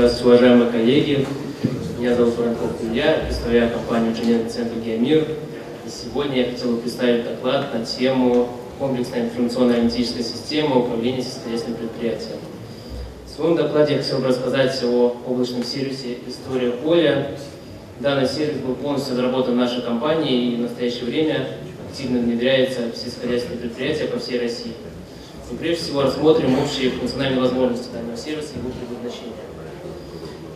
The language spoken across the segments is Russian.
Здравствуйте, уважаемые коллеги. Меня зовут Воронков Илья, представляю компанию инженерный центр «Геомир». И сегодня я хотел бы представить доклад на тему комплексная информационно-аналитическая система управления сельскохозяйственным предприятием. В своем докладе я хотел бы рассказать о облачном сервисе «История поля». Данный сервис был полностью разработан нашей компанией и в настоящее время активно внедряется в сельскохозяйственные предприятия по всей России. И прежде всего рассмотрим общие функциональные возможности данного сервиса и его предназначение.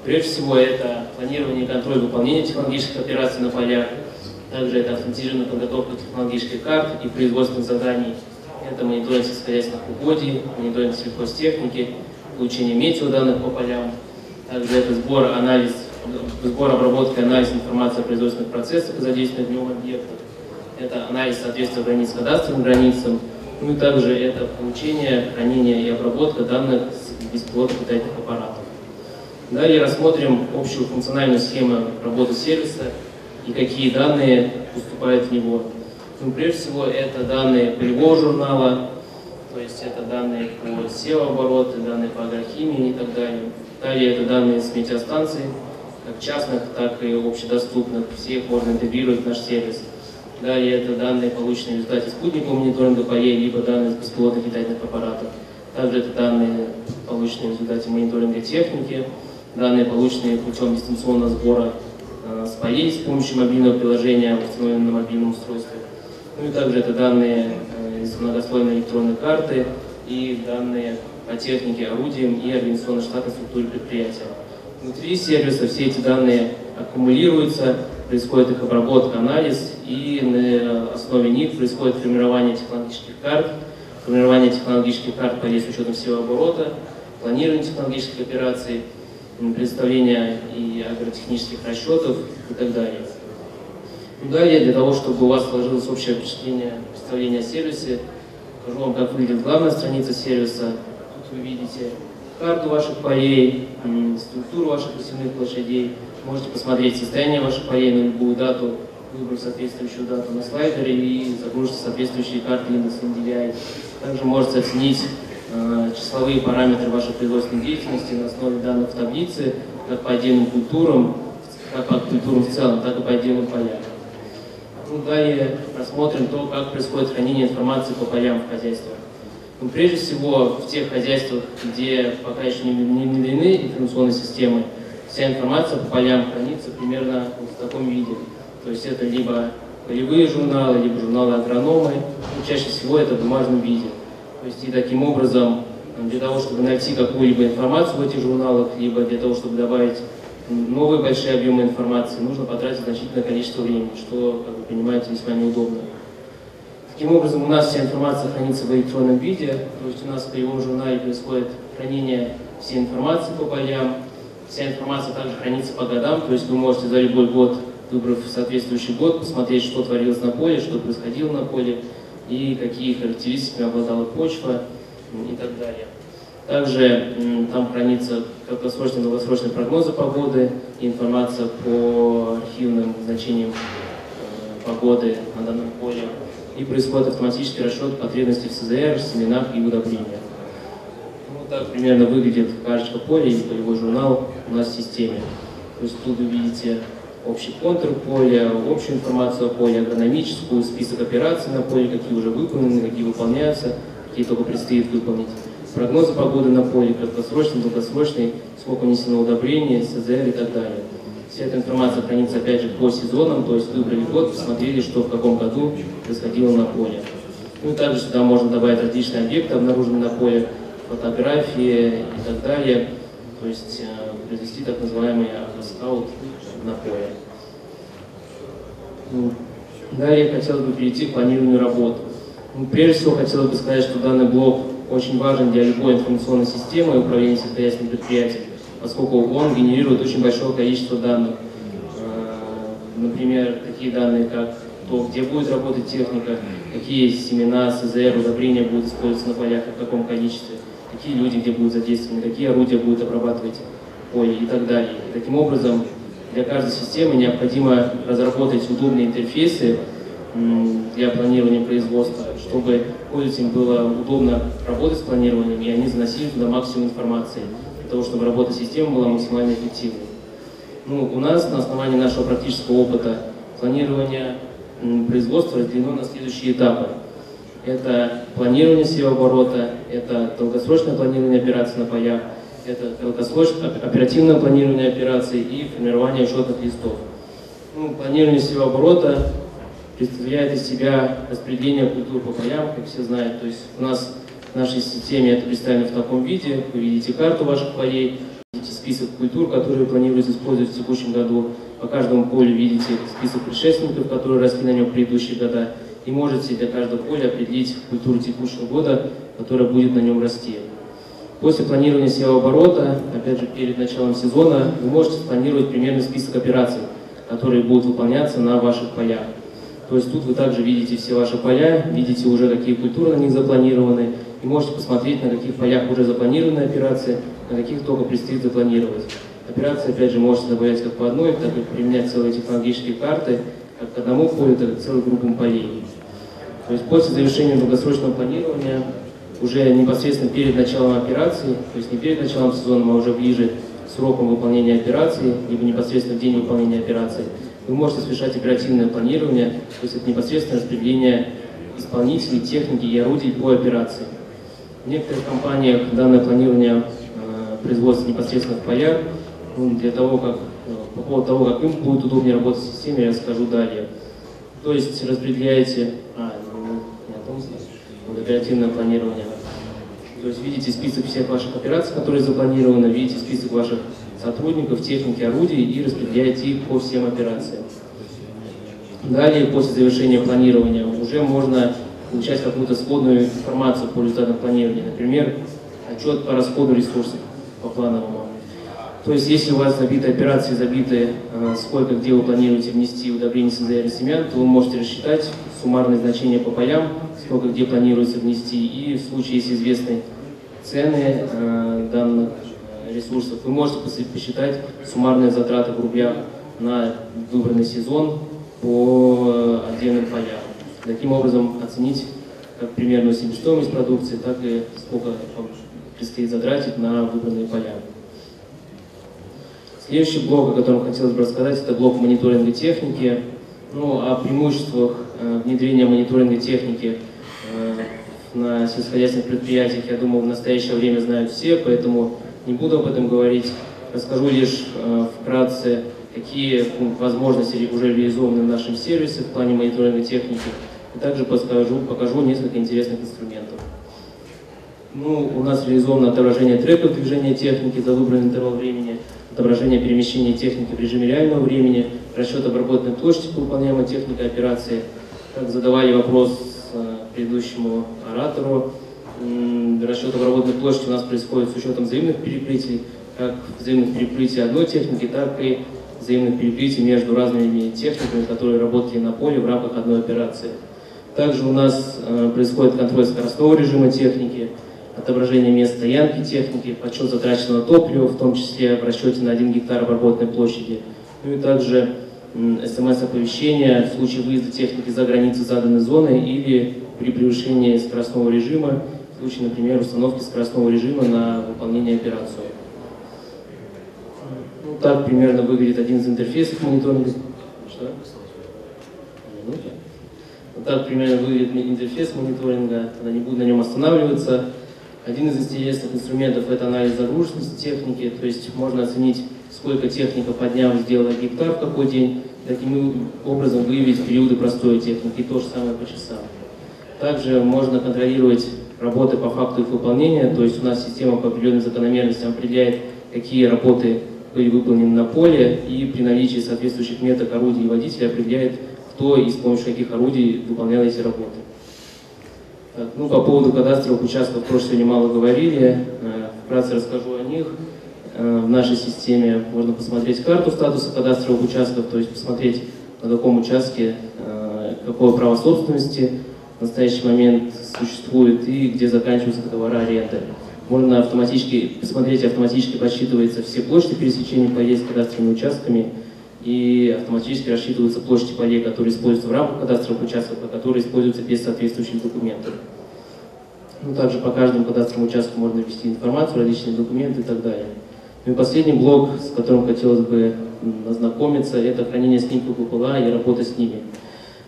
Прежде всего это планирование и контроль выполнения технологических операций на полях, также это автоматизированная подготовка технологических карт и производственных заданий, это мониторинг сельскохозяйственных угодий, мониторинг сельхозтехники, получение метеоданных по полям, также это сбор, анализ, сбор, обработка и анализ информации о производственных процессах и задействованных в нем объектах, это анализ соответствия границ кадастровым границам, ну и также это получение, хранение и обработка данных с беспилотных летательных аппаратов. Далее рассмотрим общую функциональную схему работы сервиса и какие данные поступают в него. Ну, прежде всего, это данные полевого журнала, то есть это данные по SEO-обороты, данные по агрохимии и так далее. Далее это данные с метеостанций, как частных, так и общедоступных. Все их можно интегрировать в наш сервис. Далее это данные, полученные в результате спутникового мониторинга полей, либо данные с беспилотных летательных аппаратов. Также это данные, полученные в результате мониторинга техники, данные, полученные путем дистанционного сбора э, с полей с помощью мобильного приложения, установленного на мобильном устройстве. Ну и также это данные э, из многослойной электронной карты и данные по технике, орудиям и организационно-штатной структуре предприятия. Внутри сервиса все эти данные аккумулируются, происходит их обработка, анализ, и на основе них происходит формирование технологических карт, формирование технологических карт полей с учетом всего оборота, планирование технологических операций, представление и агротехнических расчетов и так далее. Ну, далее, для того, чтобы у вас сложилось общее впечатление, представление о сервисе, покажу вам, как выглядит главная страница сервиса. Тут вы видите карту ваших полей, структуру ваших посевных площадей. Можете посмотреть состояние ваших полей на любую дату, выбрать соответствующую дату на слайдере и загрузить соответствующие карты индекс NDVI. Также можете оценить э, числовые параметры вашей производственной деятельности на основе данных в таблице, как по отдельным культурам, как по культурам в целом, так и по отдельным полям. Ну, далее рассмотрим то, как происходит хранение информации по полям в хозяйстве. Ну, прежде всего, в тех хозяйствах, где пока еще не внедрены информационные системы, вся информация по полям хранится примерно вот в таком виде. То есть это либо полевые журналы, либо журналы агрономы, ну, чаще всего это в бумажном виде. То есть и таким образом, для того, чтобы найти какую-либо информацию в этих журналах, либо для того, чтобы добавить новые большие объемы информации, нужно потратить значительное количество времени, что, как вы понимаете, весьма неудобно. Таким образом, у нас вся информация хранится в электронном виде, то есть у нас в полевом журнале происходит хранение всей информации по полям, вся информация также хранится по годам, то есть вы можете за любой год, выбрав соответствующий год, посмотреть, что творилось на поле, что происходило на поле и какие характеристиками обладала почва и так далее. Также там хранится краткосрочные и долгосрочные прогнозы погоды, информация по архивным значениям э, погоды на данном поле и происходит автоматический расчет потребностей в СЗР, семенах и удобрениях. Ну, вот так примерно выглядит карточка поля или полевой журнал у нас в системе. То есть тут вы видите общий контур поля, общую информацию о поле, агрономическую, список операций на поле, какие уже выполнены, какие выполняются, какие только предстоит выполнить. Прогнозы погоды на поле, краткосрочный, долгосрочный, сколько внесено удобрения, СЗР и так далее. Вся эта информация хранится опять же по сезонам, то есть выбрали год, посмотрели, что в каком году происходило на поле. Ну и также сюда можно добавить различные объекты, обнаруженные на поле, фотографии и так далее. То есть э, произвести так называемый скаут на поле. Ну, далее хотелось бы перейти к планированию работы. Ну, прежде всего хотелось бы сказать, что данный блок очень важен для любой информационной системы управления сельскохозяйственным предприятием поскольку он генерирует очень большое количество данных. Э, например, такие данные, как то, где будет работать техника, какие семена, СЗР, удобрения будут использоваться на полях, в каком количестве, какие люди где будут задействованы, какие орудия будут обрабатывать поле и так далее. И таким образом, для каждой системы необходимо разработать удобные интерфейсы для планирования производства, чтобы пользователям было удобно работать с планированием, и они заносили туда максимум информации для того, чтобы работа системы была максимально эффективной. Ну, у нас на основании нашего практического опыта планирование производства разделено на следующие этапы. Это планирование севооборота, это долгосрочное планирование операций на полях, это долгосрочное оперативное планирование операций и формирование учетных листов. Ну, планирование севооборота представляет из себя распределение культур по полям, как все знают. То есть у нас в нашей системе это представлено в таком виде. Вы видите карту ваших полей, видите список культур, которые планируется использовать в текущем году. По каждому полю видите список предшественников, которые росли на нем в предыдущие года. И можете для каждого поля определить культуру текущего года, которая будет на нем расти. После планирования севооборота, опять же перед началом сезона, вы можете спланировать примерный список операций, которые будут выполняться на ваших полях. То есть тут вы также видите все ваши поля, видите уже какие культуры на них запланированы, и можете посмотреть, на каких полях уже запланированы операции, на каких только предстоит запланировать. Операции, опять же, можете добавлять как по одной, так и применять целые технологические карты, как к одному полю, так и к целым группам полей. То есть после завершения долгосрочного планирования, уже непосредственно перед началом операции, то есть не перед началом сезона, а уже ближе к срокам выполнения операции, либо непосредственно в день выполнения операции, вы можете совершать оперативное планирование, то есть это непосредственно распределение исполнителей, техники и орудий по операции. В некоторых компаниях данное планирование э, производится непосредственно в полях. Ну, для того, как, э, по поводу того, как им будет удобнее работать в системе, я расскажу далее. То есть распределяете, а, ну, не о том, вот оперативное планирование. То есть видите список всех ваших операций, которые запланированы, видите список ваших сотрудников, техники, орудий и распределяете их по всем операциям. Далее, после завершения планирования, уже можно получать какую-то сходную информацию по результатам планирования. Например, отчет по расходу ресурсов по плановому. То есть, если у вас забиты операции, забиты, э, сколько где вы планируете внести удобрение созревания семян, то вы можете рассчитать суммарное значение по полям, сколько где планируется внести, и в случае, если известны цены э, данных ресурсов, вы можете посчитать суммарные затраты в рублях на выбранный сезон по отдельным полям. Таким образом оценить как примерную себестоимость продукции, так и сколько предстоит затратить на выбранные поля. Следующий блок, о котором хотелось бы рассказать, это блок мониторинга техники. Ну, о преимуществах э, внедрения мониторинга техники э, на сельскохозяйственных предприятиях, я думаю, в настоящее время знают все, поэтому не буду об этом говорить, расскажу лишь э, вкратце, какие возможности уже реализованы в нашем сервисе в плане мониторинга техники, и также подскажу, покажу несколько интересных инструментов. Ну, у нас реализовано отображение треков движения техники за выбранный интервал времени, отображение перемещения техники в режиме реального времени, расчет обработанной площади по выполняемой техникой операции. Как задавали вопрос э, предыдущему оратору, расчет обработанной площади у нас происходит с учетом взаимных перекрытий, как взаимных перекрытий одной техники, так и взаимных перекрытий между разными техниками, которые работали на поле в рамках одной операции. Также у нас э, происходит контроль скоростного режима техники, отображение мест стоянки техники, подсчет затраченного топлива, в том числе в расчете на 1 гектар обработанной площади. Ну и также смс-оповещение в случае выезда техники за границы заданной зоны или при превышении скоростного режима в случае, например, установки скоростного режима на выполнение операции. Ну, так примерно выглядит один из интерфейсов мониторинга. Что? Вот так примерно выглядит интерфейс мониторинга, тогда не буду на нем останавливаться. Один из интересных инструментов – это анализ загруженности техники, то есть можно оценить, сколько техника по дням сделала гектар в какой день, таким образом выявить периоды простой техники, и то же самое по часам. Также можно контролировать работы по факту их выполнения, то есть у нас система по определенным закономерностям определяет, какие работы были выполнены на поле, и при наличии соответствующих меток орудий и водителя определяет, кто и с помощью каких орудий выполнял эти работы. Ну, по поводу кадастровых участков тоже сегодня мало говорили, э, вкратце расскажу о них. Э, в нашей системе можно посмотреть карту статуса кадастровых участков, то есть посмотреть, на каком участке э, какое право собственности, настоящий момент существует и где заканчиваются договора аренды. Можно автоматически посмотреть, автоматически подсчитываются все площади пересечения полей с кадастровыми участками и автоматически рассчитываются площади полей, которые используются в рамках кадастровых участков, а которые используются без соответствующих документов. Ну, также по каждому кадастровому участку можно ввести информацию, различные документы и так далее. Ну и последний блок, с которым хотелось бы ознакомиться, это хранение снимков ППЛА и работа с ними.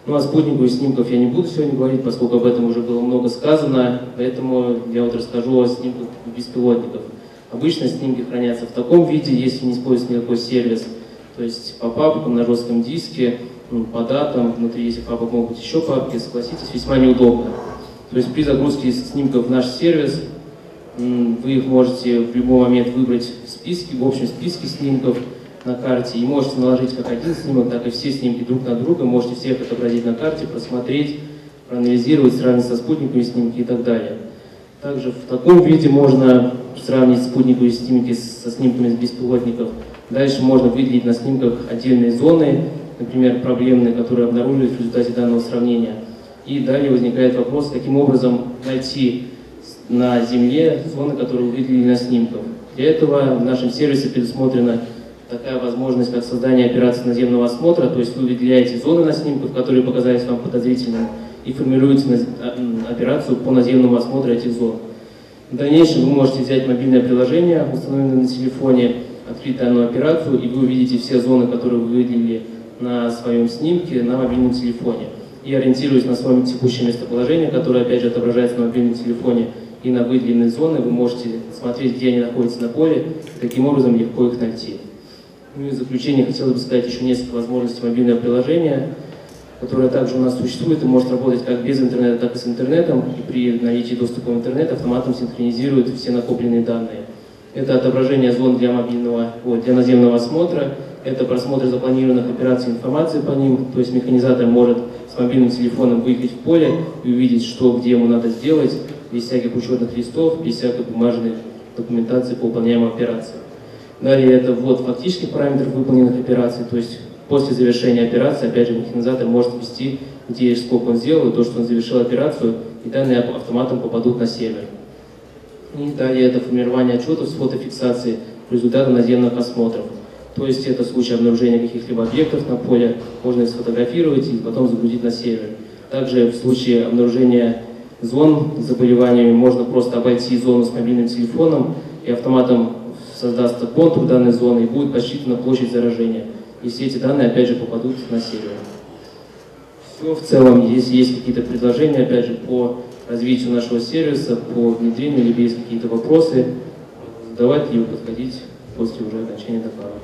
Ну а спутниковых снимков я не буду сегодня говорить, поскольку об этом уже было много сказано, поэтому я вот расскажу о снимках беспилотников. Обычно снимки хранятся в таком виде, если не используется никакой сервис, то есть по папкам на жестком диске, ну, по датам, внутри если папок могут быть еще папки, согласитесь, весьма неудобно. То есть при загрузке снимков в наш сервис вы их можете в любой момент выбрать в списке, в общем списке снимков на карте, и можете наложить как один снимок, так и все снимки друг на друга, можете всех отобразить на карте, просмотреть, проанализировать, сравнить со спутниковыми снимки и так далее. Также в таком виде можно сравнить спутниковые снимки со снимками беспилотников. Дальше можно выделить на снимках отдельные зоны, например, проблемные, которые обнаружились в результате данного сравнения. И далее возникает вопрос, каким образом найти на Земле зоны, которые выделили на снимках. Для этого в нашем сервисе предусмотрена такая возможность, как создание операции наземного осмотра, то есть вы выделяете зоны на снимках, которые показались вам подозрительными, и формируете а, операцию по наземному осмотру этих зон. В дальнейшем вы можете взять мобильное приложение, установленное на телефоне, открыть данную операцию, и вы увидите все зоны, которые вы выделили на своем снимке на мобильном телефоне. И ориентируясь на свое текущее местоположение, которое опять же отображается на мобильном телефоне, и на выделенные зоны вы можете смотреть, где они находятся на поле, и таким образом легко их найти. Ну и в заключение хотелось бы сказать еще несколько возможностей мобильного приложения, которое также у нас существует и может работать как без интернета, так и с интернетом, и при наличии доступа в интернет автоматом синхронизирует все накопленные данные. Это отображение зон для, мобильного, вот, для наземного осмотра, это просмотр запланированных операций информации по ним, то есть механизатор может с мобильным телефоном выехать в поле и увидеть, что где ему надо сделать, без всяких учетных листов, без всякой бумажной документации по выполняемой операции. Далее это ввод фактических параметров выполненных операций, то есть после завершения операции, опять же, механизатор может ввести, где и сколько он сделал, и то, что он завершил операцию, и данные автоматом попадут на сервер. И далее это формирование отчетов с фотофиксацией результата наземных осмотров. То есть это в случае обнаружения каких-либо объектов на поле, можно их сфотографировать и потом загрузить на сервер. Также в случае обнаружения зон с заболеваниями можно просто обойти зону с мобильным телефоном и автоматом создастся контур данной зоны и будет посчитана площадь заражения. И все эти данные опять же попадут на сервер. Все в целом, если есть какие-то предложения, опять же, по развитию нашего сервиса, по внедрению, либо есть какие-то вопросы, задавать либо подходить после уже окончания доклада.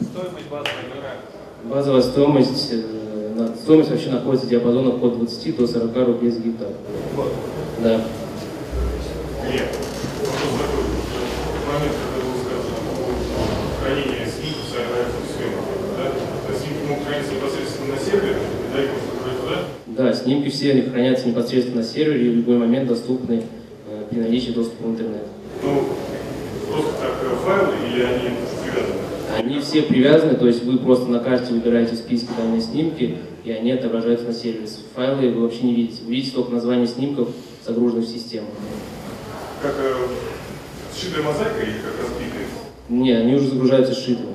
Стоимость базовой Базовая стоимость, э, стоимость вообще находится в диапазонах от 20 до 40 рублей за гектар. Вот. Да. Нет. момент, когда было сказано о хранении снимков с аэрографической съемкой, да? То есть снимки могут храниться непосредственно на сервере, и дать туда? Да, снимки все они хранятся непосредственно на сервере и в любой момент доступны э, при наличии доступа в интернет. Ну, просто так э, файлы или они они все привязаны, то есть вы просто на карте выбираете списки данные снимки, и они отображаются на сервис. Файлы вы вообще не видите. Вы видите только название снимков, загруженных в систему. Как э, сшитая мозаика или как разбитые? Не, они уже загружаются сшитыми.